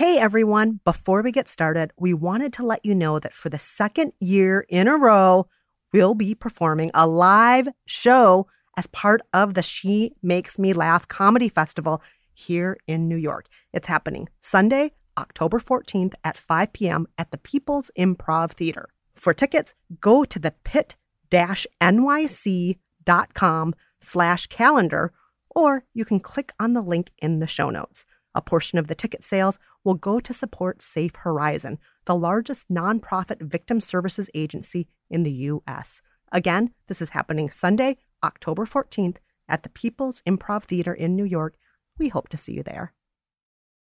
Hey everyone, before we get started, we wanted to let you know that for the second year in a row, we'll be performing a live show as part of the She Makes Me Laugh Comedy Festival here in New York. It's happening Sunday, October 14th at 5 p.m. at the People's Improv Theater. For tickets, go to the pit-nyc.com slash calendar, or you can click on the link in the show notes. A portion of the ticket sales will go to support Safe Horizon, the largest nonprofit victim services agency in the U.S. Again, this is happening Sunday, October 14th at the People's Improv Theater in New York. We hope to see you there.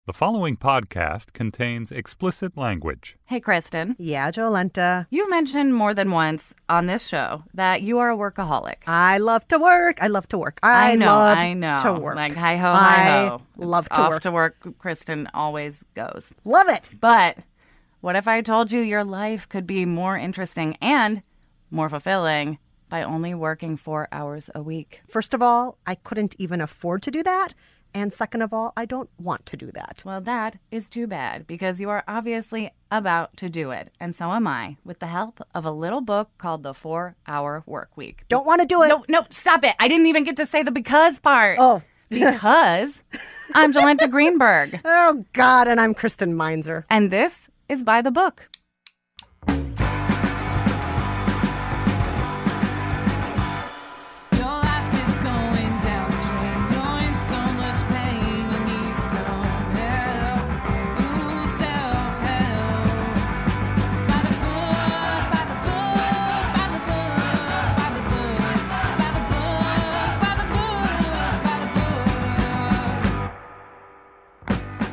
The following podcast contains explicit language. Hey, Kristen. Yeah, Jolenta. You've mentioned more than once on this show that you are a workaholic. I love to work. I love to work. I, I know. love I know. to work. Like hi ho, hi ho. I love to off work. to work. Kristen always goes. Love it. But what if I told you your life could be more interesting and more fulfilling by only working four hours a week? First of all, I couldn't even afford to do that. And second of all, I don't want to do that. Well, that is too bad because you are obviously about to do it. And so am I, with the help of a little book called The Four Hour Work Week. Don't want to do it. No, no, stop it. I didn't even get to say the because part. Oh. because I'm Jolenta Greenberg. Oh, God. And I'm Kristen Meinzer. And this is by the book.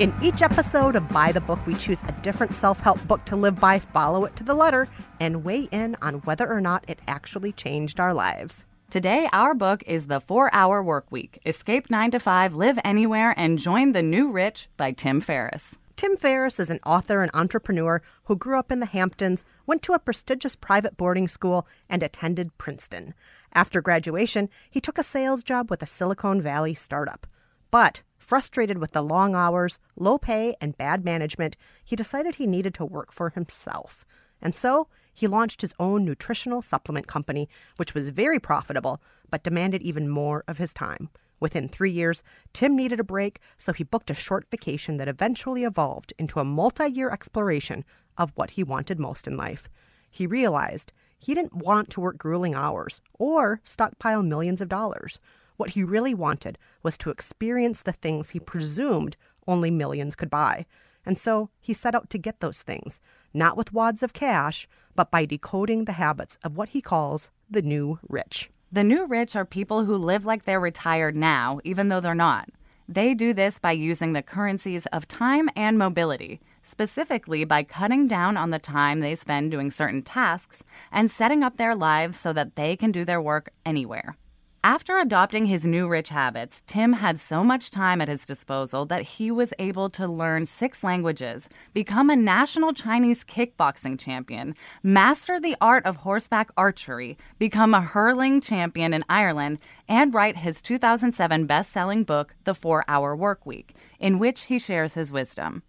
In each episode of By the Book, we choose a different self help book to live by, follow it to the letter, and weigh in on whether or not it actually changed our lives. Today, our book is The Four Hour Work Week Escape 9 to 5, Live Anywhere, and Join the New Rich by Tim Ferriss. Tim Ferriss is an author and entrepreneur who grew up in the Hamptons, went to a prestigious private boarding school, and attended Princeton. After graduation, he took a sales job with a Silicon Valley startup. But, frustrated with the long hours, low pay, and bad management, he decided he needed to work for himself. And so, he launched his own nutritional supplement company, which was very profitable, but demanded even more of his time. Within three years, Tim needed a break, so he booked a short vacation that eventually evolved into a multi year exploration of what he wanted most in life. He realized he didn't want to work grueling hours or stockpile millions of dollars. What he really wanted was to experience the things he presumed only millions could buy. And so he set out to get those things, not with wads of cash, but by decoding the habits of what he calls the new rich. The new rich are people who live like they're retired now, even though they're not. They do this by using the currencies of time and mobility, specifically by cutting down on the time they spend doing certain tasks and setting up their lives so that they can do their work anywhere. After adopting his new rich habits, Tim had so much time at his disposal that he was able to learn six languages, become a national Chinese kickboxing champion, master the art of horseback archery, become a hurling champion in Ireland, and write his 2007 best selling book, The Four Hour Work Week, in which he shares his wisdom.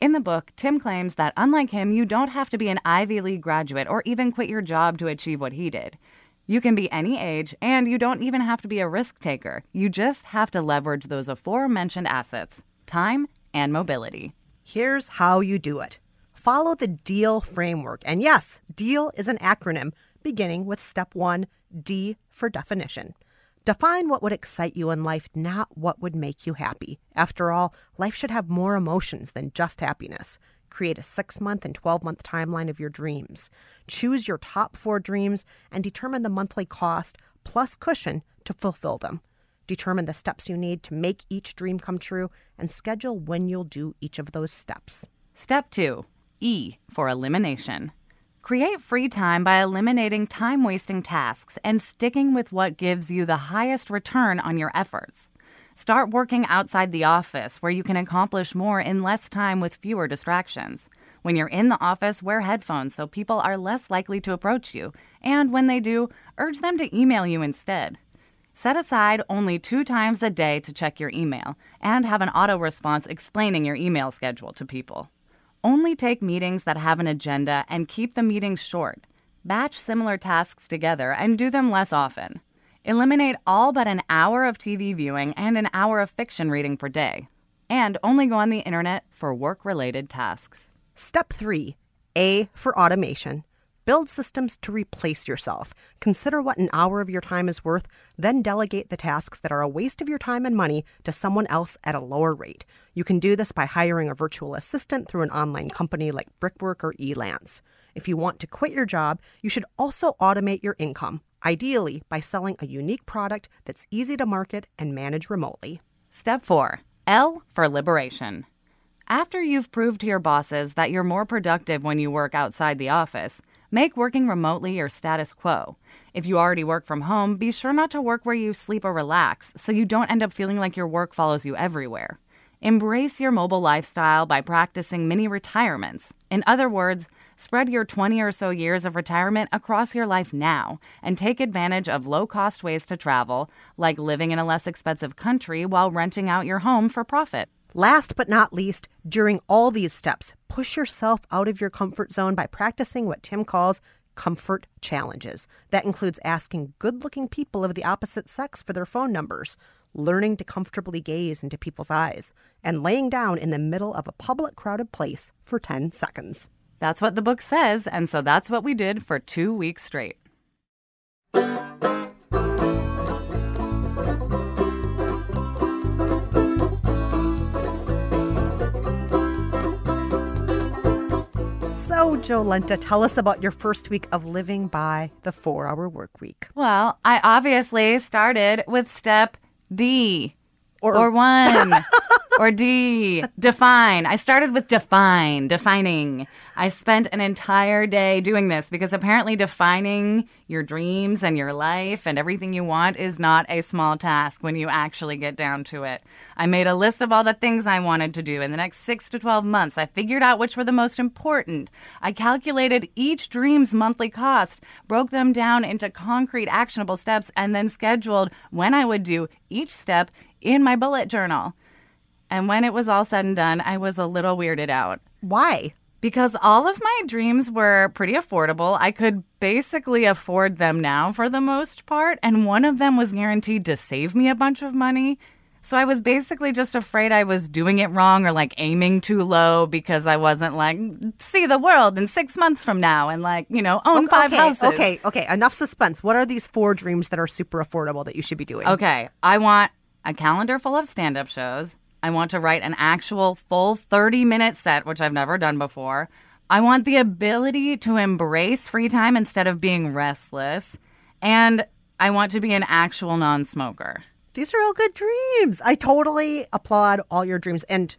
In the book, Tim claims that unlike him, you don't have to be an Ivy League graduate or even quit your job to achieve what he did. You can be any age, and you don't even have to be a risk taker. You just have to leverage those aforementioned assets time and mobility. Here's how you do it follow the DEAL framework. And yes, DEAL is an acronym beginning with step one D for definition. Define what would excite you in life, not what would make you happy. After all, life should have more emotions than just happiness. Create a six month and 12 month timeline of your dreams. Choose your top four dreams and determine the monthly cost plus cushion to fulfill them. Determine the steps you need to make each dream come true and schedule when you'll do each of those steps. Step two E for elimination. Create free time by eliminating time wasting tasks and sticking with what gives you the highest return on your efforts. Start working outside the office where you can accomplish more in less time with fewer distractions. When you're in the office, wear headphones so people are less likely to approach you. And when they do, urge them to email you instead. Set aside only two times a day to check your email and have an auto response explaining your email schedule to people. Only take meetings that have an agenda and keep the meetings short. Batch similar tasks together and do them less often. Eliminate all but an hour of TV viewing and an hour of fiction reading per day. And only go on the internet for work related tasks. Step three A for automation. Build systems to replace yourself. Consider what an hour of your time is worth, then delegate the tasks that are a waste of your time and money to someone else at a lower rate. You can do this by hiring a virtual assistant through an online company like Brickwork or Elance. If you want to quit your job, you should also automate your income, ideally by selling a unique product that's easy to market and manage remotely. Step 4 L for liberation. After you've proved to your bosses that you're more productive when you work outside the office, make working remotely your status quo. If you already work from home, be sure not to work where you sleep or relax so you don't end up feeling like your work follows you everywhere. Embrace your mobile lifestyle by practicing mini retirements. In other words, spread your 20 or so years of retirement across your life now and take advantage of low cost ways to travel, like living in a less expensive country while renting out your home for profit. Last but not least, during all these steps, push yourself out of your comfort zone by practicing what Tim calls comfort challenges. That includes asking good looking people of the opposite sex for their phone numbers, learning to comfortably gaze into people's eyes, and laying down in the middle of a public crowded place for 10 seconds. That's what the book says, and so that's what we did for two weeks straight. So, Jolenta, tell us about your first week of living by the four hour work week. Well, I obviously started with step D Or- or, one or D. Define. I started with define, defining. I spent an entire day doing this because apparently defining your dreams and your life and everything you want is not a small task when you actually get down to it. I made a list of all the things I wanted to do in the next six to 12 months. I figured out which were the most important. I calculated each dream's monthly cost, broke them down into concrete, actionable steps, and then scheduled when I would do each step in my bullet journal. And when it was all said and done, I was a little weirded out Why? because all of my dreams were pretty affordable. I could basically afford them now for the most part, and one of them was guaranteed to save me a bunch of money. So I was basically just afraid I was doing it wrong or like aiming too low because I wasn't like see the world in 6 months from now and like, you know, own five okay, houses. Okay, okay, enough suspense. What are these four dreams that are super affordable that you should be doing? Okay, I want a calendar full of stand up shows, I want to write an actual full 30 minute set, which I've never done before. I want the ability to embrace free time instead of being restless. And I want to be an actual non smoker. These are all good dreams. I totally applaud all your dreams. And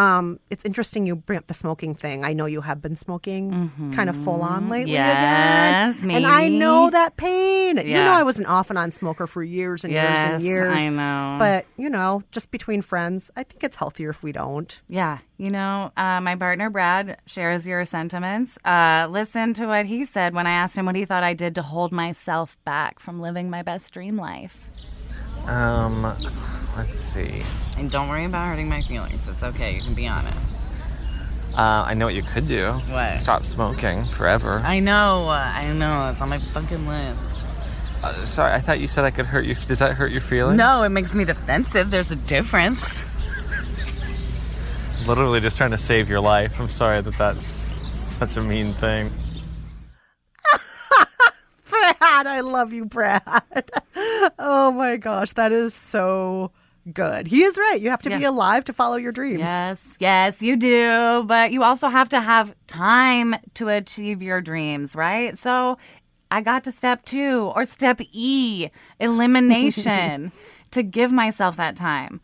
um, it's interesting you bring up the smoking thing. I know you have been smoking kind of full on lately Yes, again. And I know that pain. You know, I was an off and on smoker for years and years and years. I know. But, you know, just between friends, I think it's healthier if we don't. Yeah, you know, uh, my partner Brad shares your sentiments. Uh, listen to what he said when I asked him what he thought I did to hold myself back from living my best dream life. Um, let's see. And don't worry about hurting my feelings. It's okay. You can be honest. Uh, I know what you could do. What? Stop smoking forever. I know. I know. It's on my fucking list. Uh, sorry, I thought you said I could hurt you. Does that hurt your feelings? No, it makes me defensive. There's a difference. Literally just trying to save your life. I'm sorry that that's such a mean thing. Brad, I love you, Brad. oh my gosh, that is so good. He is right. You have to be alive to follow your dreams. Yes, yes, you do. But you also have to have time to achieve your dreams, right? So I got to step two or step E, elimination, to give myself that time.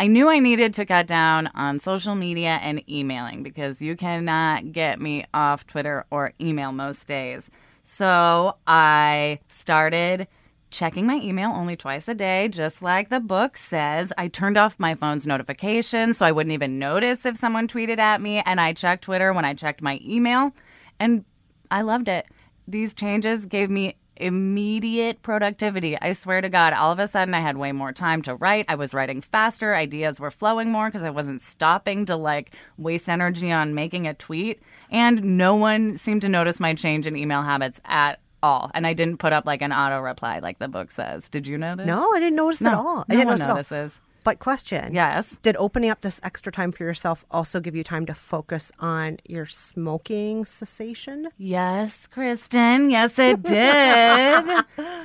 I knew I needed to cut down on social media and emailing because you cannot get me off Twitter or email most days. So I started checking my email only twice a day, just like the book says. I turned off my phone's notifications so I wouldn't even notice if someone tweeted at me. And I checked Twitter when I checked my email. And I loved it. These changes gave me immediate productivity. I swear to God, all of a sudden I had way more time to write. I was writing faster. Ideas were flowing more because I wasn't stopping to like waste energy on making a tweet. And no one seemed to notice my change in email habits at all. And I didn't put up like an auto reply like the book says. Did you notice? No, I didn't notice No, at all. I no didn't one notice notices. But question. Yes. Did opening up this extra time for yourself also give you time to focus on your smoking cessation? Yes, Kristen. Yes, it did.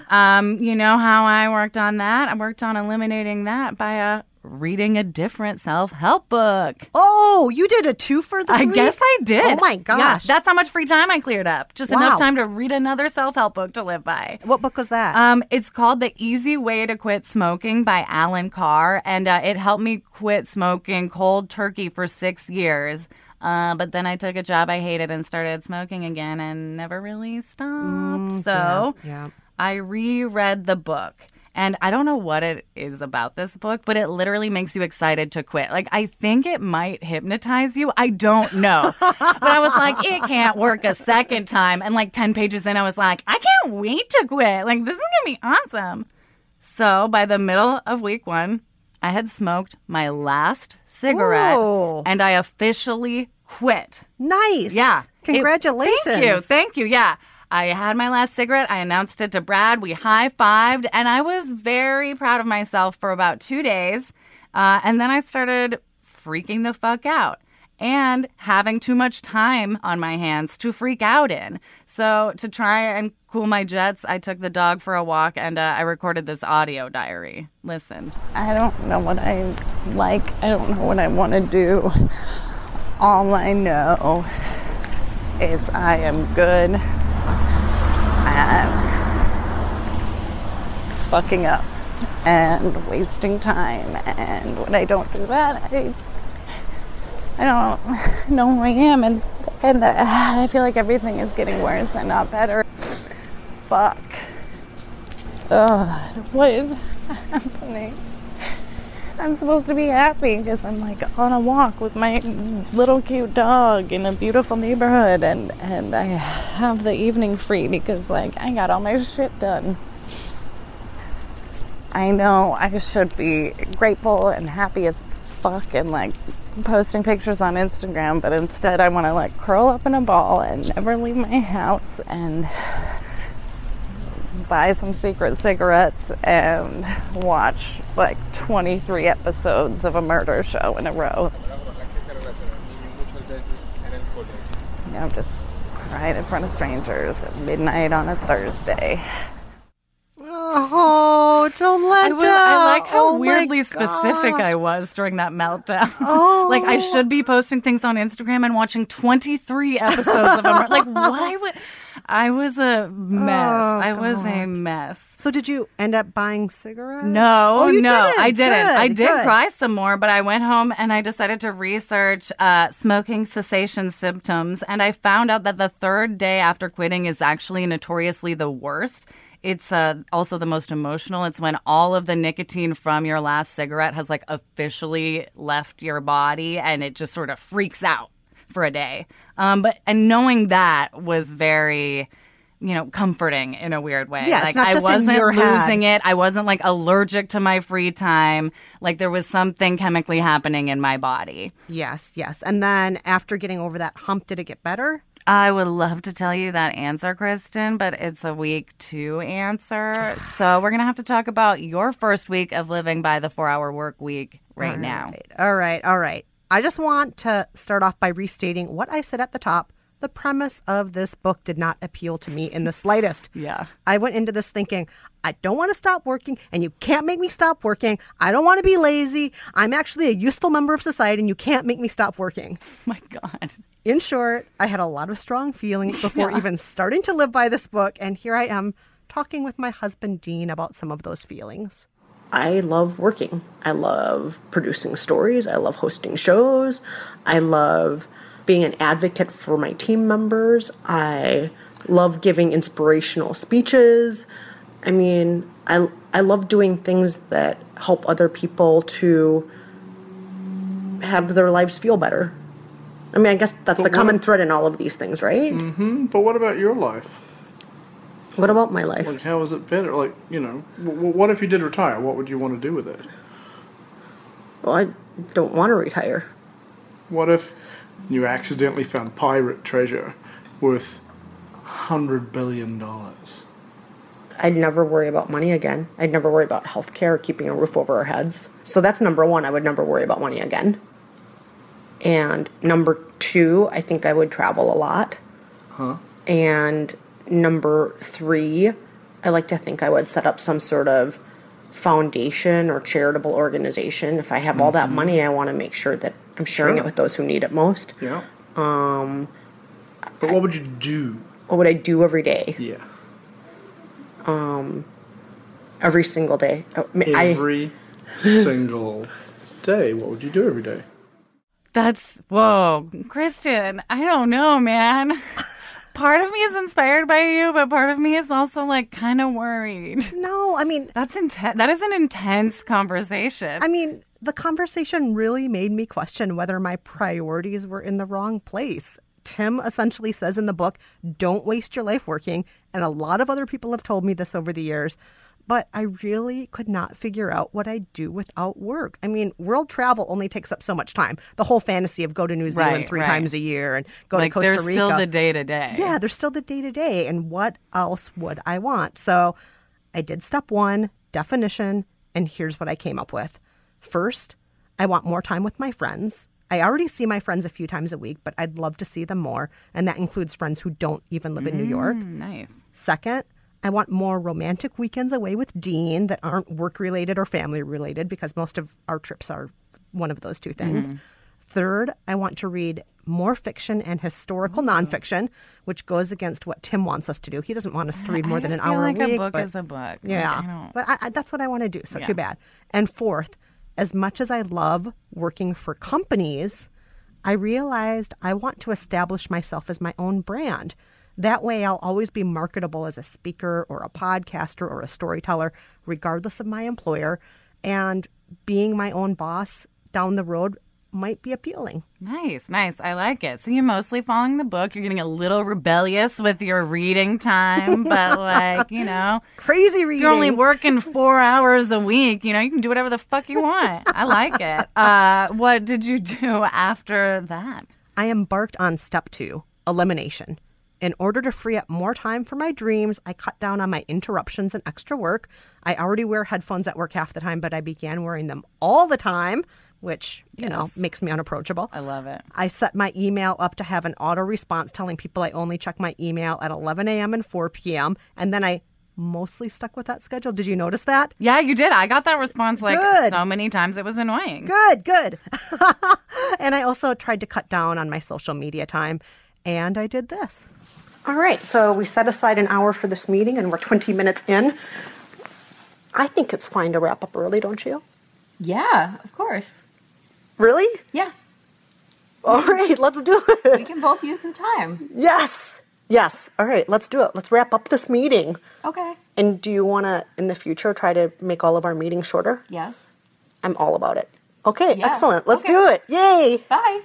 um, you know how I worked on that? I worked on eliminating that by uh, reading a different self help book. Oh, you did a two for this I week? guess I did. Oh my Yeah, gosh. that's how much free time I cleared up. Just Wow. enough time to read another self help book to live by. what book was that? Um, it's called The Easy Way to Quit Smoking by Allen Carr, and uh, it helped me quit smoking cold turkey for six years. Uh, but then I took a job I hated and started smoking again and never really stopped. so Mm, yeah. I reread the book. And I don't know what it is about this book, but it literally makes you excited to quit. Like, I think it might hypnotize you. I don't know. but I was like, it can't work a second time. And like 10 pages in, I was like, I can't wait to quit. Like, this is going to be awesome. So by the middle of week one, I had smoked my last cigarette Whoa. and I officially quit. nice. Yeah. It- Congratulations. thank you. Thank you. Yeah. I had my last cigarette. I announced it to Brad. We high fived, and I was very proud of myself for about two days. Uh, and then I started freaking the fuck out and having too much time on my hands to freak out in. So, to try and cool my jets, I took the dog for a walk and uh, I recorded this audio diary. Listen. I don't know what I like. I don't know what I want to do. All I know is I am good fucking up and wasting time. And when I don't do that, I I don't know who I am, and and I feel like everything is getting worse and not better. Fuck. Ugh, what is happening? I'm supposed to be happy because I'm like on a walk with my little cute dog in a beautiful neighborhood and and I have the evening free because like I got all my shit done. I know I should be grateful and happy as fuck and like posting pictures on Instagram, but instead I want to like curl up in a ball and never leave my house and buy some secret cigarettes and watch like 23 episodes of a murder show in a row. You know, just right in front of strangers at midnight on a Thursday. Oh, no, Jolenta. I, was, I like how Oh weirdly specific. I was during that meltdown. Oh. like I should be posting things on Instagram and watching 23 episodes of them. Like why would I was a mess. Oh, I was a mess. So did you end up buying cigarettes? No, Oh, no, didn't. I didn't. Good, I did good. cry some more, but I went home and I decided to research uh, smoking cessation symptoms, and I found out that the third day after quitting is actually notoriously the worst. It's uh, also the most emotional. It's when all of the nicotine from your last cigarette has like officially left your body, and it just sort of freaks out for a day. Um, but and knowing that was very. You know, comforting in a weird way. Yeah, like I wasn't your head. losing it. I wasn't like allergic to my free time. Like there was something chemically happening in my body. Yes, yes. And then after getting over that hump, did it get better? I would love to tell you that answer, Kristen, but it's a week two answer. So we're going to have to talk about your first week of living by the four hour work week right now. All right, all right. I just want to start off by restating what I said at the top. The premise of this book did not appeal to me in the slightest. Yeah. I went into this thinking, I don't want to stop working, and you can't make me stop working. I don't want to be lazy. I'm actually a useful member of society, and you can't make me stop working. My God. In short, I had a lot of strong feelings before even starting to live by this book, and here I am talking with my husband, Dean, about some of those feelings. I love working. I love producing stories. I love hosting shows. I love being an advocate for my team members. I love giving inspirational speeches. I mean, I, I love doing things that help other people to have their lives feel better. I mean, I guess that's the But what- common thread in all of these things, right? Hmm, But what about your life? What about my life? Like, how is it better? Like, you know, w- what if you did retire? What would you want to do with it? Well, I don't want to retire. What if you accidentally found pirate treasure worth hundred billion dollars? I'd never worry about money again. I'd never worry about health care or keeping a roof over our heads. So that's number one. I would never worry about money again. And number two, I think I would travel a lot. Huh? And number three, I like to think I would set up some sort of foundation or charitable organization. If I have all that money, I want to make sure that I'm sharing Sure. it with those who need it most. Yeah. Um. But what would you do? What would I do every day? Yeah. Um, every single day. I mean, I- Every single day. What would you do every day? That's whoa, Kristen. I don't know, man. Part of me is inspired by you, but part of me is also like kind of worried. no, I mean, That's intense. That is an intense conversation. I mean, the conversation really made me question whether my priorities were in the wrong place. Tim essentially says in the book, don't waste your life working. And a lot of other people have told me this over the years. But I really could not figure out what I'd do without work. I mean, world travel only takes up so much time. The whole fantasy of go to New Zealand Right, three right. times a year and go like to Costa there's Rica. still the day to day. Yeah, there's still the day to day. And what else would I want? So I did step one, definition, and here's what I came up with. First, I want more time with my friends. I already see my friends a few times a week, but I'd love to see them more. And that includes friends who don't even live in New York. Mm, nice. Second, I want more romantic weekends away with Dean that aren't work related or family related because most of our trips are one of those two things. Mm-hmm. Third, I want to read more fiction and historical mm-hmm. nonfiction, which goes against what Tim wants us to do. He doesn't want us to read more than an hour like a week. a book but, is a book. Like, yeah, I but I, I, that's what I want to do. So Yeah. too bad. And fourth, as much as I love working for companies, I realized I want to establish myself as my own brand. That way, I'll always be marketable as a speaker or a podcaster or a storyteller, regardless of my employer. And being my own boss down the road might be appealing. Nice, nice. I like it. So you're mostly following the book. You're getting a little rebellious with your reading time, but like, you know, Crazy reading. you're only working four hours a week, you know, you can do whatever the fuck you want. I like it. Uh, what did you do after that? I embarked on step two elimination. In order to free up more time for my dreams, I cut down on my interruptions and extra work. I already wear headphones at work half the time, but I began wearing them all the time, which, you know, makes me unapproachable. I love it. I set my email up to have an auto response telling people I only check my email at 11 a.m. and 4 p.m. And then I mostly stuck with that schedule. Did you notice that? Yeah, you did. I got that response like Good. so many times it was annoying. Good, good. and I also tried to cut down on my social media time, and I did this. All right, so we set aside an hour for this meeting, and we're 20 minutes in. I think it's fine to wrap up early, don't you? Yeah, of course. Really? Yeah, All right, let's do it. we can both use the time. Yes, yes. All right, let's do it. Let's wrap up this meeting. Okay. And do you want to, in the future, try to make all of our meetings shorter? Yes. I'm all about it. Okay, Yeah, excellent. Let's okay. do it. Yay. Bye.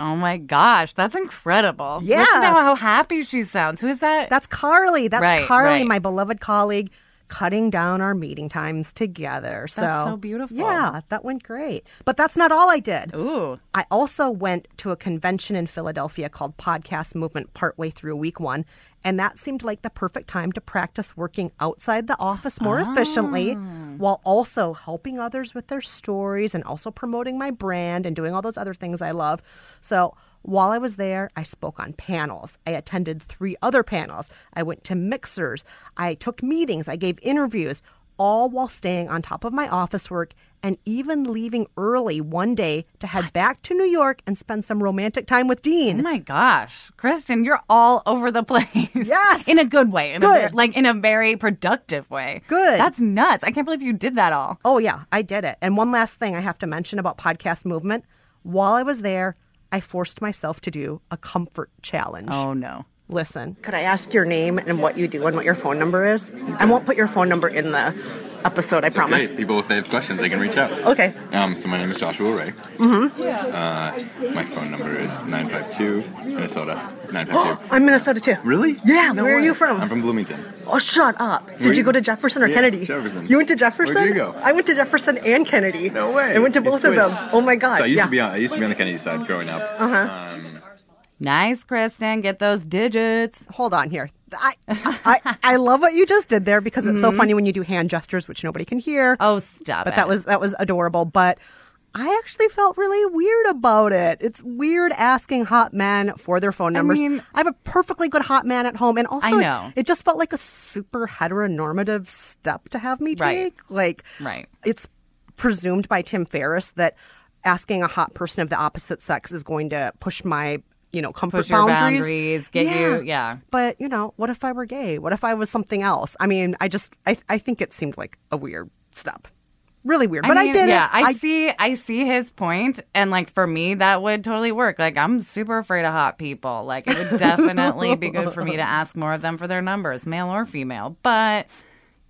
Oh my gosh, that's incredible. Yeah. Listen to how happy she sounds. Who is that? That's Carly. That's Right, Carly, right. my beloved colleague, cutting down our meeting times together. So so beautiful. Yeah, that went great. But that's not all I did. Ooh. I also went to a convention in Philadelphia called Podcast Movement partway through week one. And that seemed like the perfect time to practice working outside the office more ah. efficiently while also helping others with their stories and also promoting my brand and doing all those other things I love. So while I was there, I spoke on panels. I attended three other panels. I went to mixers. I took meetings. I gave interviews, all while staying on top of my office work and even leaving early one day to head back to New York and spend some romantic time with Oh Dean. my gosh, Kristen, you're all over the place. Yes. in a good way. In A, Good. ver- like in a very productive way. Good. That's nuts. I can't believe you did that all. Oh, yeah, I did it. And one last thing I have to mention about podcast movement while I was there, I forced myself to do a comfort challenge. Oh no. Listen, could I ask your name and what you do and what your phone number is? I won't put your phone number in the episode, I promise. Great. People, if they have questions, they can reach out. Okay. Um, so my name is Joshua Ray. Mm-hmm. Uh, my phone number is 952 Minnesota 952. I'm Minnesota too. really? Yeah, No where are you from? I'm from Bloomington. Oh, shut up. Did Where you you- go to Jefferson or Yeah, Kennedy? Jefferson. You went to Jefferson? Where'd you go? I went to Jefferson and Kennedy. No way. I went to both of them. Oh my god. So I used yeah. to be on. I used to be on the Kennedy side growing up. Uh-huh. Um, Nice, Kristen. Get those digits. Hold on here. I, I I love what you just did there because it's so funny when you do hand gestures, which nobody can hear. Mm-hmm. Oh, stop but it. that was that was adorable. But I actually felt really weird about it. It's weird asking hot men for their phone numbers. I, mean- have a perfectly good hot man at home, and also I know. it just felt like a super heteronormative step to have me Right. take. Like, Right. it's presumed by Tim Ferriss that asking a hot person of the opposite sex is going to push my you know comfort boundaries. boundaries, get you- yeah. But you know, what if I were gay? What if I was something else? I mean, I just I I think it seemed like a weird step. Really weird. But I, did yeah, it. I, see. I see his point, and like for me, that would totally work. Like I'm super afraid of hot people. Like it would definitely be good for me to ask more of them for their numbers, male or female. But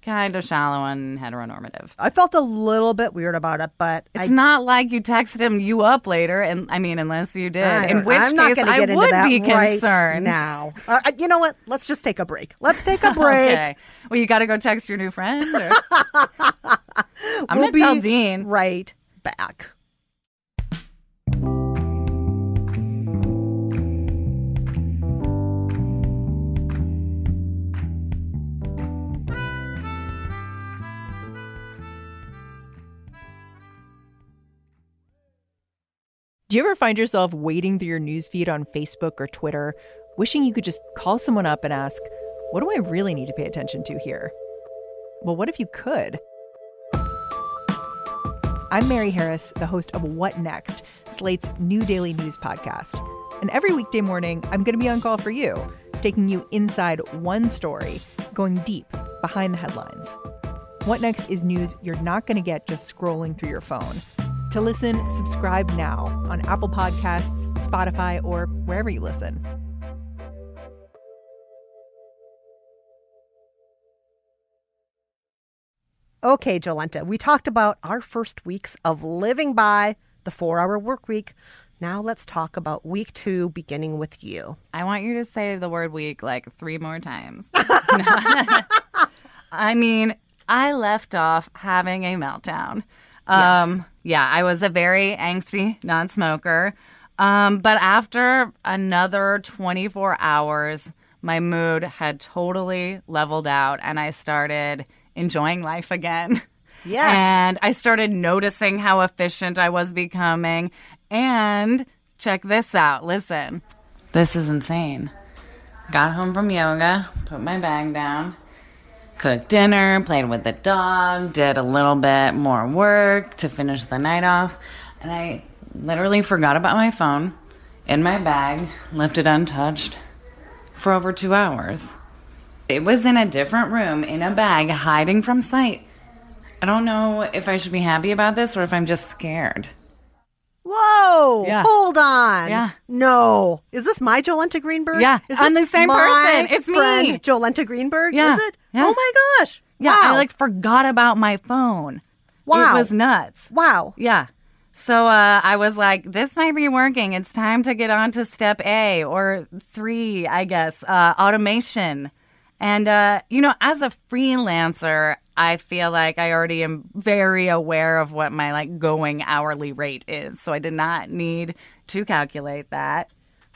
kind of shallow and heteronormative. I felt a little bit weird about it, but It's I, not like you texted him you up later, and I mean, unless you did, in which I'm case I would be right concerned. now. Uh, you know what? Let's just take a break. Let's take a break. Okay. Well, you got to go text your new friend. or- I'm We'll gonna tell be Dean. right back. Do you ever find yourself wading through your newsfeed on Facebook or Twitter, wishing you could just call someone up and ask, What do I really need to pay attention to here? Well, what if you could? I'm Mary Harris, the host of What Next, Slate's new daily news podcast. And every weekday morning, I'm going to be on call for you, taking you inside one story, going deep behind the headlines. What Next is news you're not going to get just scrolling through your phone. To listen, subscribe now on Apple Podcasts, Spotify, or wherever you listen. Okay, Jolenta, we talked about our first weeks of living by the four hour work week. Now let's talk about week two, beginning with you. I want you to say the word week like three more times. I mean, I left off having a meltdown. Um, Yeah, I was a very angsty non smoker. Um, but after another 24 hours, my mood had totally leveled out and I started enjoying life again. Yes. And I started noticing how efficient I was becoming. And check this out. Listen, this is insane. Got home from yoga, put my bag down, cooked dinner, played with the dog, did a little bit more work to finish the night off, and I literally forgot about my phone in my bag, left it untouched for over two hours. It was in a different room in a bag, hiding from sight. I don't know if I should be happy about this or if I'm just scared. Whoa! Yeah. Hold on. Yeah. No. Is this my Jolenta Greenberg? Yeah, Is I'm the same my person. It's me. Jolenta Greenberg? Yeah. Is it? Yeah. Oh my gosh. Yeah, wow. I like forgot about my phone. Wow. It was nuts. Wow. Yeah. So uh, I was like, this might be working. It's time to get on to step A or three, I guess, uh, automation. And, uh, you know, as a freelancer, I feel like I already am very aware of what my like going hourly rate is. So I did not need to calculate that.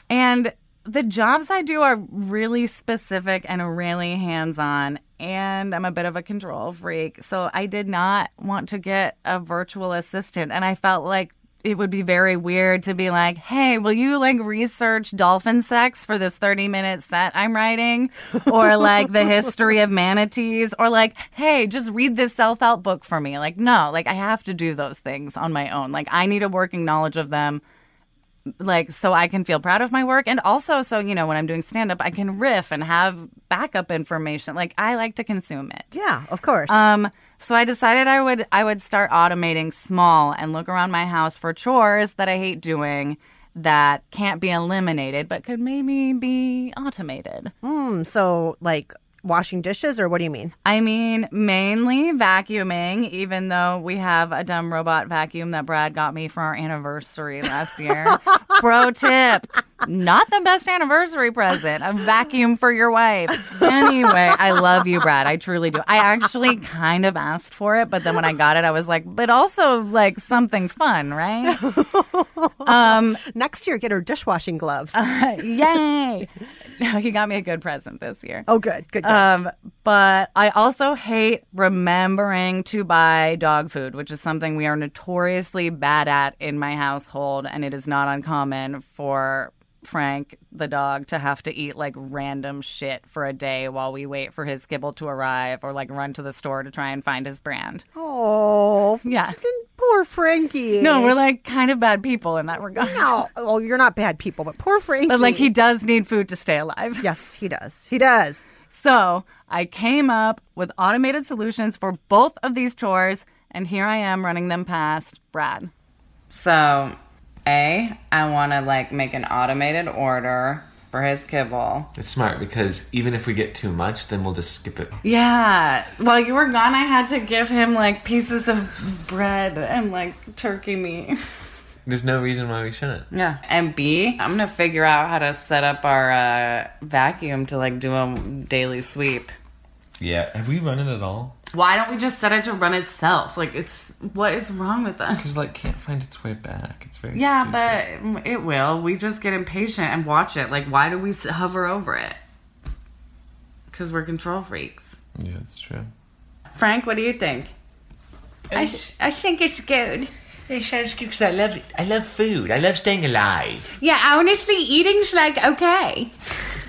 And the jobs I do are really specific and really hands on. And I'm a bit of a control freak. So I did not want to get a virtual assistant. And I felt like it would be very weird to be like, hey, will you like research dolphin sex for this 30 minute set I'm writing? Or like the history of manatees? Or like, hey, just read this self help book for me. Like, no, like I have to do those things on my own. Like, I need a working knowledge of them like so I can feel proud of my work and also so you know when I'm doing stand up I can riff and have backup information like I like to consume it. Yeah, of course. Um so I decided I would I would start automating small and look around my house for chores that I hate doing that can't be eliminated but could maybe be automated. Hmm. So, like washing dishes, or what do you mean? I mean, mainly vacuuming, even though we have a dumb robot vacuum that Brad got me for our anniversary last year. Pro tip not the best anniversary present. A vacuum for your wife. Anyway, I love you, Brad. I truly do. I actually kind of asked for it, but then when I got it, I was like, but also like something fun, right? Um, Next year, get her dishwashing gloves. yay! No, he got me a good present this year. oh, good, good, good. Um, but I also hate remembering to buy dog food, which is something we are notoriously bad at in my household, and it is not uncommon for Frank, the dog, to have to eat like random shit for a day while we wait for his kibble to arrive or like run to the store to try and find his brand. oh, Yeah. poor Frankie. No, we're like kind of bad people in that regard. No, well, you're not bad people, but poor Frankie. But like he does need food to stay alive. Yes, he does. He does. So I came up with automated solutions for both of these chores, and here I am running them past Brad. So, A, I want to like make an automated order for his kibble. It's smart because even if we get too much, then we'll just skip it. Yeah. While you were gone, I had to give him like pieces of bread and like turkey meat. There's no reason why we shouldn't. Yeah. And B, I'm going to figure out how to set up our uh, vacuum to like do a daily sweep. Yeah. Have we run it at all? Why don't we just set it to run itself? Like, it's what is wrong with us? Because like can't find its way back. It's very Yeah, stupid. but it will. We just get impatient and watch it. Like, why do we hover over it? Because we're control freaks. yeah, it's true. Frank, what do you think? I, I think it's good. It sounds good because I love it. I love food. I love staying alive. Yeah, honestly, eating's like okay.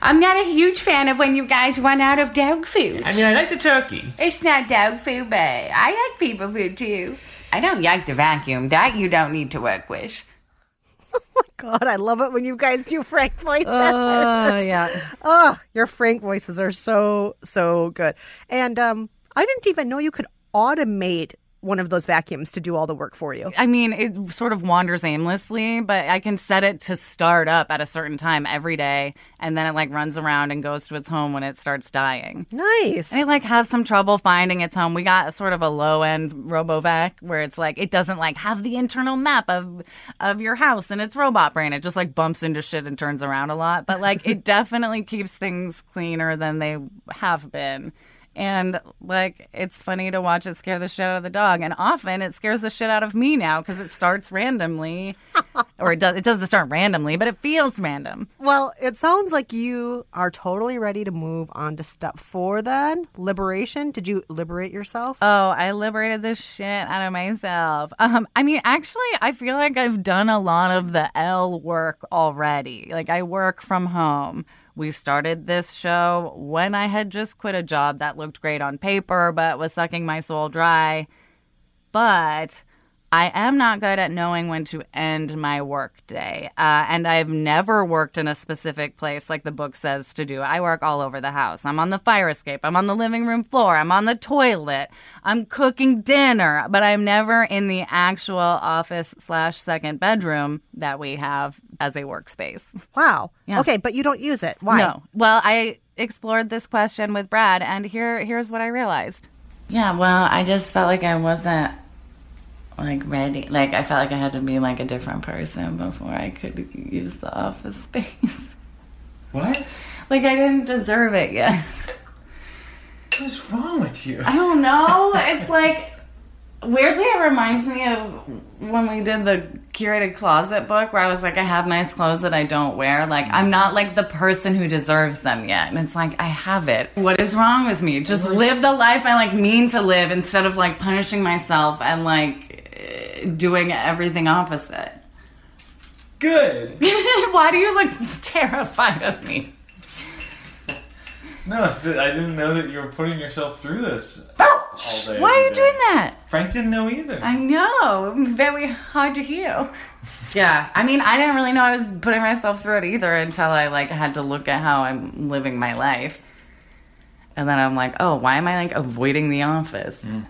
I'm not a huge fan of when you guys run out of dog food. I mean, I like the turkey. It's not dog food, but I like people food too. I don't like the vacuum. That you don't need to work with. Oh my god, I love it when you guys do Frank voices. Oh, yeah. Oh, your Frank voices are so so good. And um, I didn't even know you could automate one of those vacuums to do all the work for you. I mean, it sort of wanders aimlessly, but I can set it to start up at a certain time every day, and then it like runs around and goes to its home when it starts dying. Nice. And it like has some trouble finding its home. We got a sort of a low end RoboVac where it's like it doesn't like have the internal map of of your house and its robot brain. It just like bumps into shit and turns around a lot. But like it definitely keeps things cleaner than they have been. And like it's funny to watch it scare the shit out of the dog, and often it scares the shit out of me now because it starts randomly, or it does. It doesn't start randomly, but it feels random. Well, it sounds like you are totally ready to move on to step four then. Liberation. Did you liberate yourself? Oh, I liberated this shit out of myself. Um, I mean, actually, I feel like I've done a lot of the L work already. Like I work from home, We started this show when I had just quit a job that looked great on paper, but was sucking my soul dry. But I am not good at knowing when to end my workday. Uh, and I've never worked in a specific place like the book says to do. I work all over the house. I'm on the fire escape. I'm on the living room floor. I'm on the toilet. I'm cooking dinner. But I'm never in the actual office slash second bedroom that we have as a workspace. Wow. Yeah. Okay, but you don't use it. Why? No. Well, I explored this question with Brad, and here here's what I realized. Yeah, well, I just felt like I wasn't like ready. Like I felt like I had to be like a different person before I could use the office space. What? Like I didn't deserve it yet. What's wrong with you? I don't know. It's like weirdly it reminds me of when we did the curated closet book where I was like I have nice clothes that I don't wear. Like I'm not like the person who deserves them yet. And it's like I have it. What is wrong with me? Just live the life I like mean to live instead of like punishing myself and like doing everything opposite. Good. Why do you look terrified of me? No, I didn't know that you were putting yourself through this all day. Why are you every day. doing that? Frank didn't know either. I know. Very hard to hear. Yeah, I mean, I didn't really know I was putting myself through it either until I like had to look at how I'm living my life. And then I'm like, oh, why am I like avoiding the office? Hmm.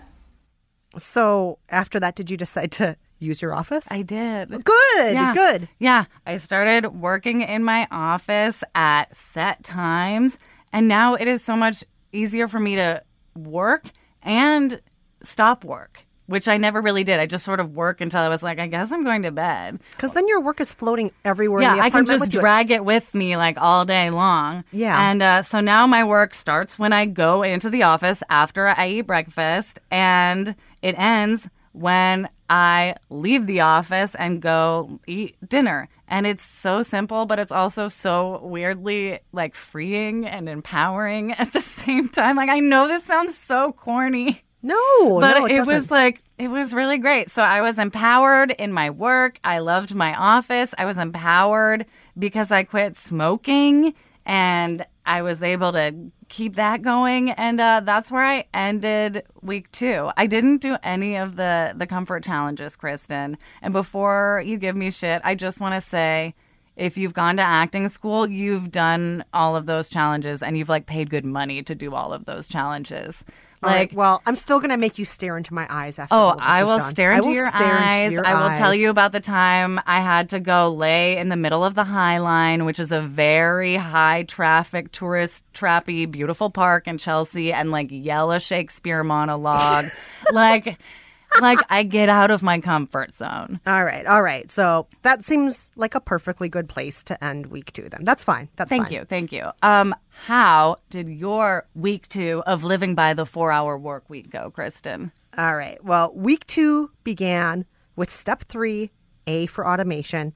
So after that, did you decide to use your office? I did. Good, Yeah. good. Yeah, I started working in my office at set times, and now it is so much easier for me to work and stop work, which I never really did. I just sort of work until I was like, I guess I'm going to bed. Because then your work is floating everywhere. Yeah, in the I can just drag it with me like all day long. Yeah. And uh, so now my work starts when I go into the office after I eat breakfast, and it ends when I leave the office and go eat dinner. And it's so simple, but it's also so weirdly like freeing and empowering at the same time. Like, I know this sounds so corny. No, but no, it it, was like it was really great. So I was empowered in my work. I loved my office. I was empowered because I quit smoking and I was able to keep that going and uh, that's where I ended week 2. I didn't do any of the the comfort challenges, Kristen. And before you give me shit, I just want to say if you've gone to acting school, you've done all of those challenges and you've like paid good money to do all of those challenges. All right, Like well, I'm still going to make you stare into my eyes after. Oh, I is will done. stare I into will your stare into eyes. I will tell you about the time I had to go lay in the middle of the High Line, which is a very high traffic, tourist trappy, beautiful park in Chelsea, and like yell a Shakespeare monologue. like, like I get out of my comfort zone. All right, all right. So that seems like a perfectly good place to end week two. Then that's fine. That's fine. Thank fine. you, thank you. Um, how did your week two of living by the four-hour work week go, Kristen? All right. Well, week two began with step three, A for automation.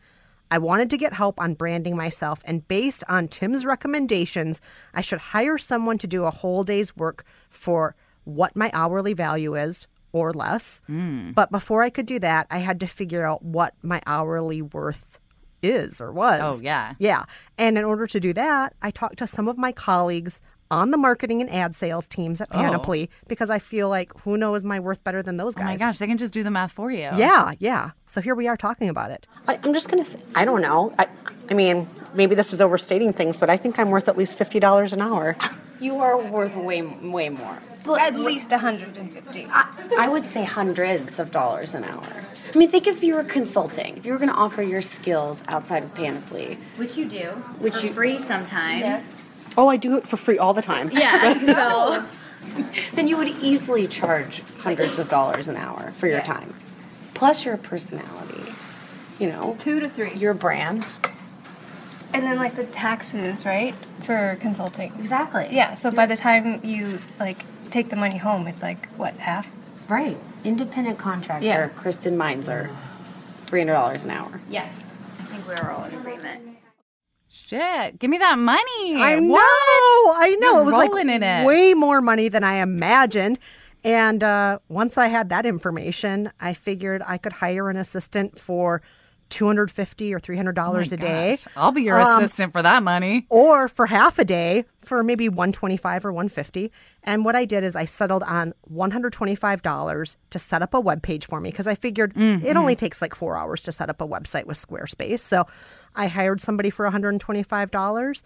I wanted to get help on branding myself, and based on Tim's recommendations, I should hire someone to do a whole day's work for what my hourly value is or less. Mm. But before I could do that, I had to figure out what my hourly worth is or was. Oh, yeah. Yeah. And in order to do that, I talked to some of my colleagues on the marketing and ad sales teams at Oh. Panoply because I feel like who knows my worth better than those Oh my guys. gosh, they can just do the math for you. Yeah, yeah. So here we are talking about it. I, I'm just going to say, I don't know. I, I mean, maybe this is overstating things, but I think I'm worth at least $50 an hour. You are worth way way more. At least 150. I, I would say hundreds of dollars an hour. I mean, think if you were consulting, if you were going to offer your skills outside of Panoply, Which you do. Which for you- free sometimes. Yes. Oh, I do it for free all the time. Yeah. so then you would easily charge hundreds of dollars an hour for your Yeah. time. Plus your personality, you know, Two to three. your brand. And then like the taxes, right? For consulting. Exactly. Yeah, so by the time you like take the money home, it's like what, half? Right. Independent contractor, Yeah. Kristen Meinzer, $300 an hour. yes, I think we're all in agreement. Shit, give me that money. I know. What? I know. You're it was like in it. way more money than I imagined. And uh, once I had that information, I figured I could hire an assistant for 250 or $300 a day. Oh I'll be your Um, assistant for that money. or for half a day for maybe 125 or 150 and what i did is i settled on $125 to set up a web page for me because i figured mm-hmm. it only takes like four hours to set up a website with squarespace. So i hired somebody for $125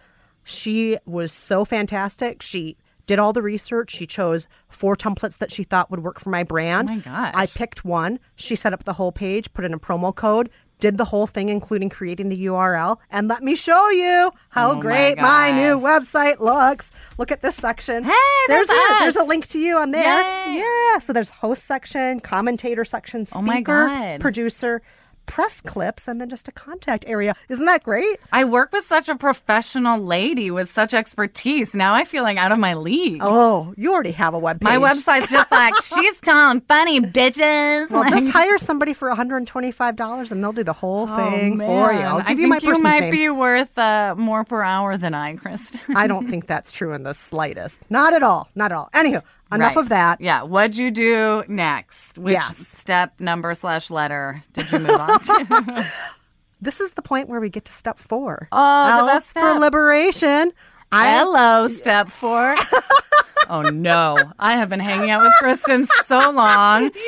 she was so fantastic. She did all the research. She chose four templates that she thought would work for my brand. Oh my gosh. i picked one. She set up the whole page put in a promo code did the whole thing including creating the url and let me show you how Oh great my, God. new website looks look at this section Hey, there's a, there's a link to you on there Yay. yeah so there's host section commentator section speaker Oh my God. producer press clips and then just a contact area isn't that great I work with such a professional lady with such expertise. Now I feel like out of my league. oh you already have a web page My website's just like, she's telling funny bitches. well, Like- just hire somebody for $125 and they'll do the whole thing Oh, for you. I'll I give you my you might name. be worth uh, more per hour than I, Kristen. I don't think that's true in the slightest. Not at all. Not at all. Anywho, enough Right. of that. Yeah. What'd you do next? Which Yes. step, number, slash letter did you move on to? This is the point where we get to step four. Oh, the L best for liberation. I, Hello, step four. oh no, I have been hanging out with Kristen so long.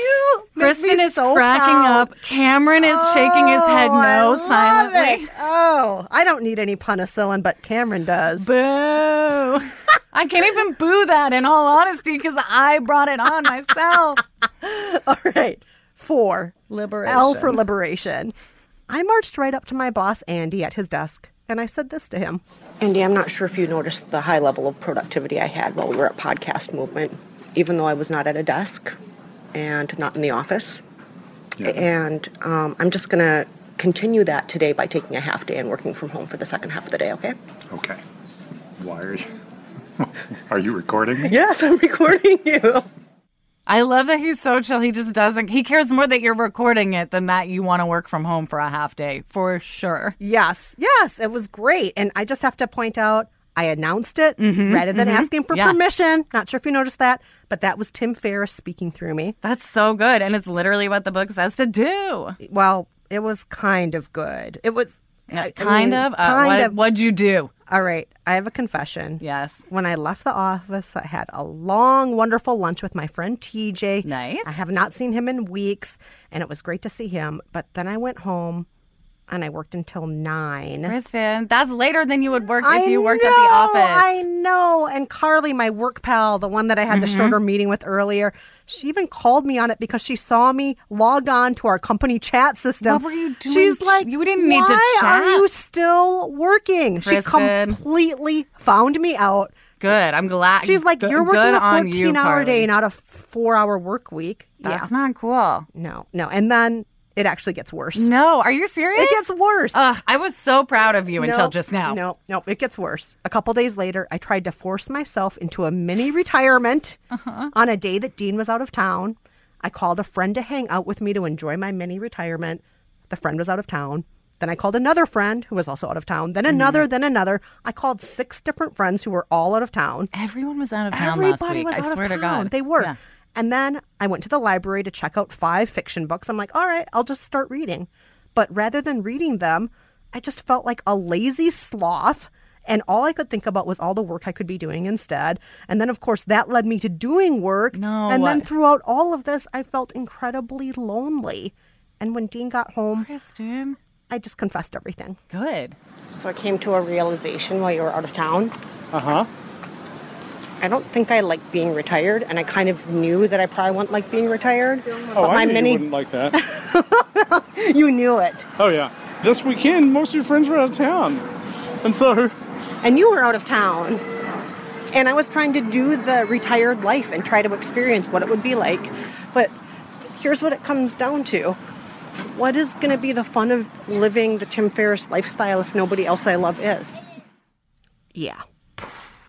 You Kristen is so cracking proud. up. Cameron is shaking his oh, head Oh, I no silently. it. Oh, I don't need any penicillin, but Cameron does. Boo. I can't even boo that in all honesty because I brought it on myself. All right. Four. Liberation. L for liberation. I marched right up to my boss, Andy, at his desk, and I said this to him Andy, I'm not sure if you noticed the high level of productivity I had while we were at Podcast Movement, even though I was not at a desk and not in the office. Yeah. And um, I'm just going to continue that today by taking a half day and working from home for the second half of the day, okay? Okay. Why are you? Are you recording me? Yes, I'm recording you. I love that he's so chill. He just doesn't. He cares more that you're recording it than that you want to work from home for a half day, for sure. Yes, yes, it was great. And I just have to point out, I announced it rather than mhm. asking for Yeah. permission. Not sure if you noticed that, but that was Tim Ferriss speaking through me. That's so good, and it's literally what the book says to do. Well, it was kind of good. It was I- I kind mean, of. Uh, kind what, of. What'd you do? All right, I have a confession. Yes. When I left the office, I had a long, wonderful lunch with my friend TJ. Nice. I have not seen him in weeks, and it was great to see him. But then I went home and I worked until nine. Kristen, that's later than you would work I if you worked at the office. I know. And Carly, my work pal, the one that I had the Mhm. shorter meeting with earlier, she even called me on it because she saw me logged on to our company chat system. What were you doing? She's like, You didn't need to chat. "Why are you still working? She Kristen. completely found me out. Good. I'm glad. She's like, you're working a on you, 14 hour Carly. day, not a four hour work week. That's yeah. not cool. No, no. And then it actually gets worse. No, are you serious? It gets worse. Ugh, I was so proud of you until just now. No, no, it gets worse. A couple days later, I tried to force myself into a mini retirement Uh-huh. on a day that Dean was out of town. I called a friend to hang out with me to enjoy my mini retirement. The friend was out of town. Then I called another friend who was also out of town. Then another, then another. I called six different friends who were all out of town. Everyone was out of town Everybody last week. was I out swear of to. God. They were. Yeah. And then I went to the library to check out five fiction books. I'm like, all right, I'll just start reading. But rather than reading them, I just felt like a lazy sloth. And all I could think about was all the work I could be doing instead. And then, of course, that led me to doing work. No. And then throughout all of this, I felt incredibly lonely. And when Dean got home, Kristen, I just confessed everything. Good. So I came to a realization while you were out of town. Uh huh. I don't think I like being retired, and I kind of knew that I probably wouldn't like being retired. Oh, but I my knew mini, you wouldn't like that. you knew it, oh yeah. This weekend, most of your friends were out of town, and so and you were out of town. And I was trying to do the retired life and try to experience what it would be like. But here's what it comes down to: what is going to be the fun of living the Tim Ferriss lifestyle if nobody else I love is? Yeah.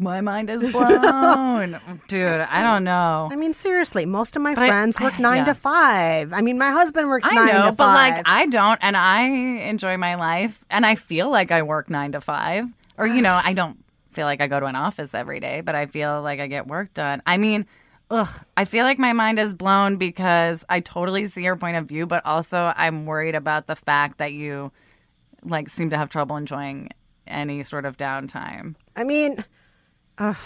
My mind is blown. Dude, I don't know. I mean, seriously, most of my But I- friends work nine yeah. to five. I mean, my husband works I nine know, to but five. like I don't, and I enjoy my life, and I feel like I work nine to five, or you know, I don't feel like I go to an office every day, but I feel like I get work done. I mean, ugh, I feel like my mind is blown because I totally see your point of view, but also I'm worried about the fact that you like seem to have trouble enjoying any sort of downtime. I mean, ugh,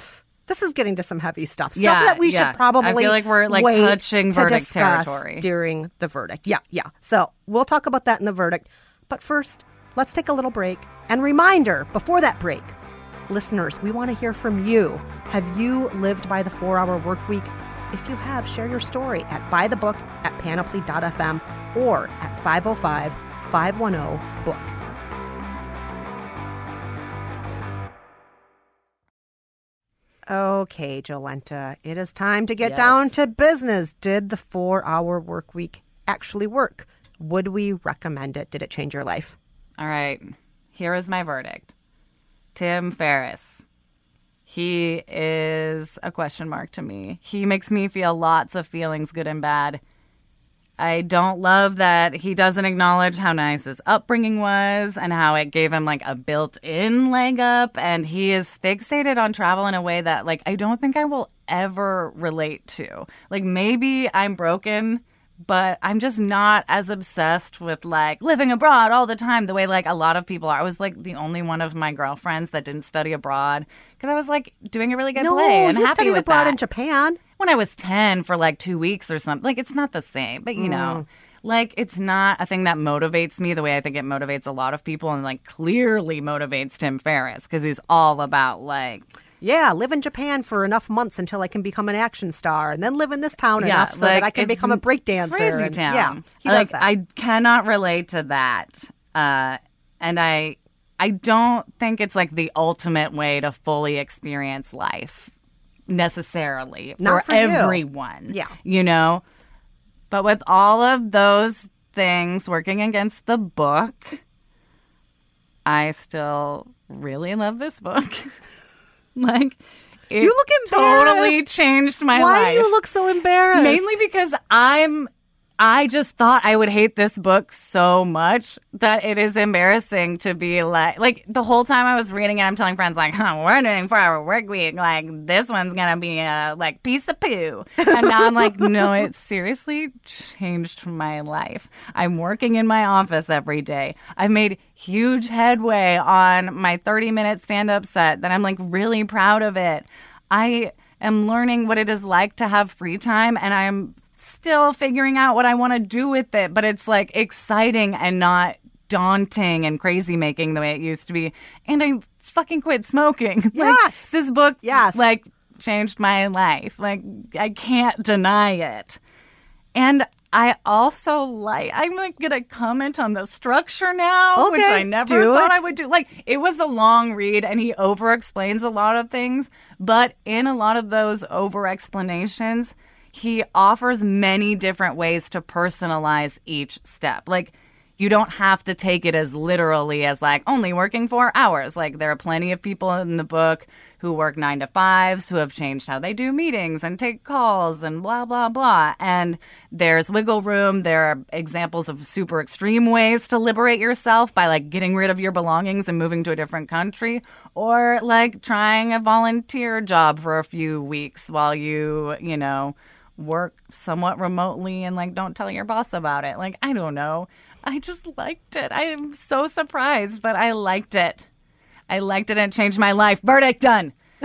this is getting to some heavy stuff. Stuff Yeah, that we yeah. should probably. I feel like we're, like, touching to verdict territory. during the verdict. Yeah, yeah. So we'll talk about that in the verdict. But first, let's take a little break. And reminder before that break, listeners, we want to hear from you. Have you lived by the four-hour work week? If you have, share your story at buythebook at panoply.fm or at 505 510 book. Okay, Jolenta, it is time to get Yes. down to business. Did the four hour work week actually work? Would we recommend it? Did it change your life? All right. Here is my verdict. Tim Ferriss. He is a question mark to me. He makes me feel lots of feelings, good and bad. I don't love that he doesn't acknowledge how nice his upbringing was and how it gave him like a built in leg up. And he is fixated on travel in a way that, like, I don't think I will ever relate to. Like, maybe I'm broken, but I'm just not as obsessed with like living abroad all the time the way like a lot of people are. I was like the only one of my girlfriends that didn't study abroad because I was like doing a really good no, play and you happy studied with abroad that in Japan. When I was 10 for like two weeks or something. Like, it's not the same, but you know, like, it's not a thing that motivates me the way I think it motivates a lot of people and like clearly motivates Tim Ferriss because he's all about like, Yeah, live in Japan for enough months until I can become an action star, and then live in this town yeah, enough so that like, I can it's become a breakdancer. Crazy and- town. Yeah, he like, does that. I cannot relate to that. Uh, and I, I don't think it's like the ultimate way to fully experience life necessarily Not for you. everyone. Yeah. You know? But with all of those things working against the book, I still really love this book. like, it You look embarrassed. totally changed my Why life. Why do you look so embarrassed? Mainly because I'm I just thought I would hate this book so much that it is embarrassing to be like like the whole time I was reading it I'm telling friends like huh, we're doing four hour work week. Like this one's gonna be a like piece of poo. And now I'm like no it seriously changed my life. I'm working in my office every day. I've made huge headway on my 30 minute stand up set that I'm like really proud of it. I am learning what it is like to have free time and I'm still figuring out what I want to do with it, but it's like exciting and not daunting and crazy making the way it used to be. And I fucking quit smoking. Yes. Like, this book Yes. like changed my life. Like I can't deny it. And I also like I'm like gonna comment on the structure now, which I never thought it. I would do. Like it was a long read and he over explains a lot of things, but in a lot of those over explanations, he offers many different ways to personalize each step. Like you don't have to take it as literally as like only working four hours. Like there are plenty of people in the book who work nine to fives who have changed how they do meetings and take calls and blah, blah, blah. And there's wiggle room. There are examples of super extreme ways to liberate yourself by like getting rid of your belongings and moving to a different country or like trying a volunteer job for a few weeks while you, you know, work somewhat remotely and like don't tell your boss about it. Like, I don't know. I just liked it. I am so surprised, but I liked it. I liked it and it changed my life. Verdict done.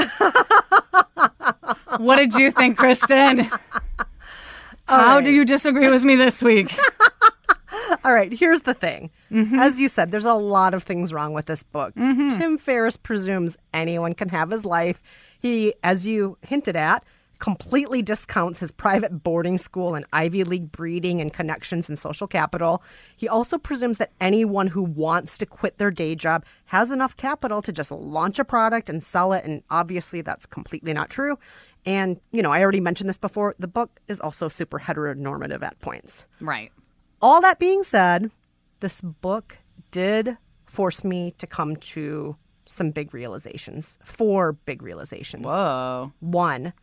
what did you think, Kristen? How right. do you disagree with me this week? All right, here's the thing. Mm-hmm. As you said, there's a lot of things wrong with this book. Tim Ferriss presumes anyone can have his life. He, as you hinted at, completely discounts his private boarding school and Ivy League breeding and connections and social capital. He also presumes that anyone who wants to quit their day job has enough capital to just launch a product and sell it. And obviously, that's completely not true. And, you know, I already mentioned this before. The book is also super heteronormative at points. Right. All that being said, this book did force me to come to some big realizations. Four big realizations. Whoa. One,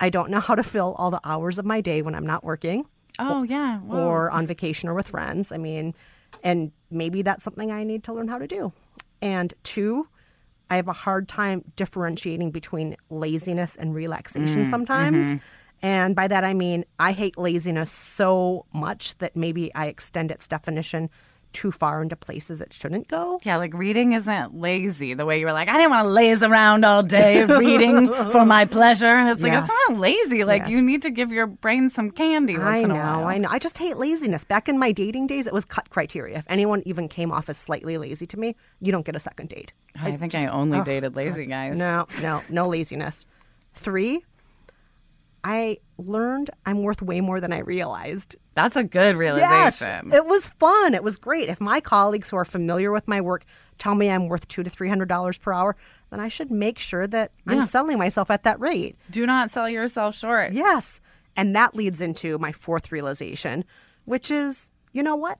I don't know how to fill all the hours of my day when I'm not working Oh, yeah. Whoa. or on vacation or with friends. I mean, and maybe that's something I need to learn how to do. And two, I have a hard time differentiating between laziness and relaxation Mm, sometimes. mhm. And by that I mean I hate laziness so much that maybe I extend its definition too far into places it shouldn't go. Yeah, like reading isn't lazy the way you were like, I didn't want to laze around all day reading for my pleasure. It's like, Yes. it's not lazy. Like, Yes. you need to give your brain some candy once I in a know, while. I know. I just hate laziness. Back in my dating days, it was cut criteria. If anyone even came off as slightly lazy to me, you don't get a second date. I think I only dated lazy guys. No, no, no laziness. Three, I learned I'm worth way more than I realized. That's a good realization. Yes, it was fun. It was great. If my colleagues who are familiar with my work tell me I'm worth two to three hundred dollars per hour, then I should make sure that Yeah. I'm selling myself at that rate. Do not sell yourself short. Yes. And that leads into my fourth realization, which is, you know what?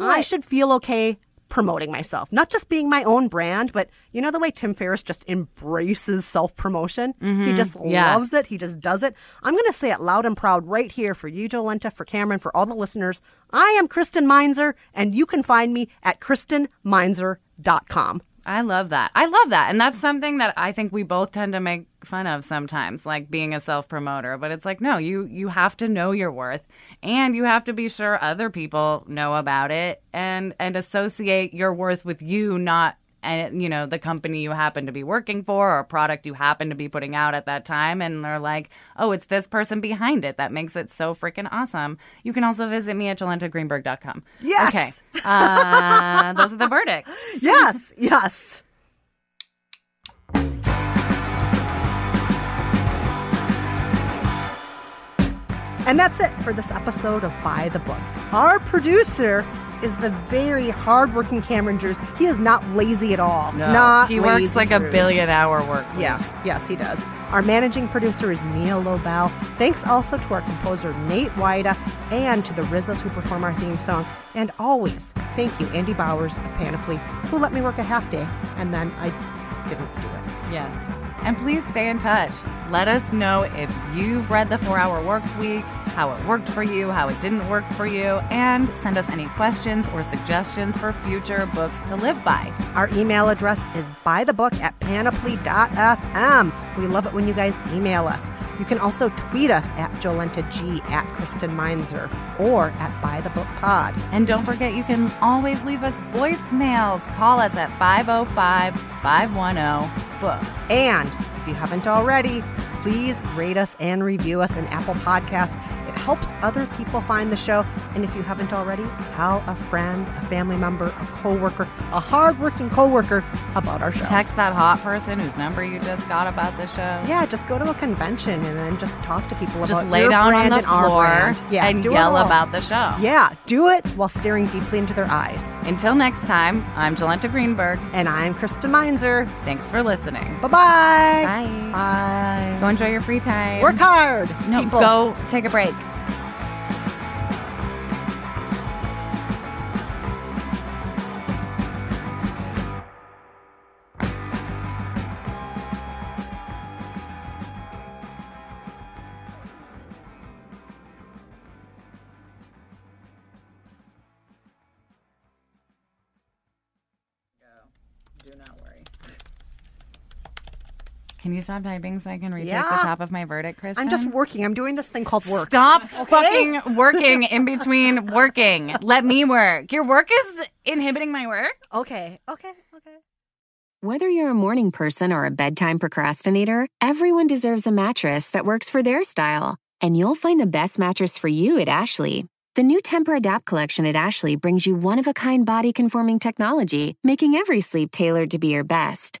I should feel okay promoting myself, not just being my own brand, but you know the way Tim Ferriss just embraces self promotion? He Mhm. just Yeah. loves it. He just does it. I'm going to say it loud and proud right here for you, Jolenta, for Cameron, for all the listeners. I am Kristen Meinzer, and you can find me at KristenMeinzer.com. I love that. I love that. And that's something that I think we both tend to make fun of sometimes, like being a self-promoter, but it's like no, you you have to know your worth and you have to be sure other people know about it and and associate your worth with you, not and you know the company you happen to be working for or a product you happen to be putting out at that time and they're like oh it's this person behind it that makes it so freaking awesome you can also visit me at jolentagreenberg.com Yes. okay uh, those are the verdicts Yes, yes. And that's it for this episode of Buy the Book. Our producer is the very hardworking Cameron Drews. He is not lazy at all. No, not he works like a billion hour work week. Yes, yes, he does. Our managing producer is Mia Lobel. Thanks also to our composer Nate Wida and to the Rizzos who perform our theme song. And always, thank you, Andy Bowers of Panoply, who let me work a half day and then I didn't do it. Yes. And please stay in touch. Let us know if you've read the four hour work week, how it worked for you, how it didn't work for you, and send us any questions or suggestions for future books to live by. Our email address is buythebook at panoply.fm. We love it when you guys email us. You can also tweet us at Jolenta G, at Kristen Meinzer, or at buythebookpod. And don't forget, you can always leave us voicemails. Call us at 505 510 book. And if you haven't already, please rate us and review us in Apple Podcasts. It helps other people find the show. And if you haven't already, tell a friend, a family member, a coworker, a hardworking coworker about our show. Text that hot person whose number you just got about the show. Yeah, just go to a convention and then just talk to people Just about lay your down on the and our floor brand. Yeah, and yell about the show. Yeah, do it while staring deeply into their eyes. Until next time, I'm Jolenta Greenberg. And I'm Kristen Meinzer. Thanks for listening. Bye-bye. Bye. Bye. Go enjoy your free time. Work hard. No, people. go take a break. Can you stop typing so I can retake Yeah. the top of my verdict, Kristen? I'm just working. I'm doing this thing called work. Stop Okay? fucking working in between working. Let me work. Your work is inhibiting my work. Okay. Okay. Okay. Whether you're a morning person or a bedtime procrastinator, everyone deserves a mattress that works for their style. And you'll find the best mattress for you at Ashley. The new Tempur-Adapt collection at Ashley brings you one of a kind body conforming technology, making every sleep tailored to be your best.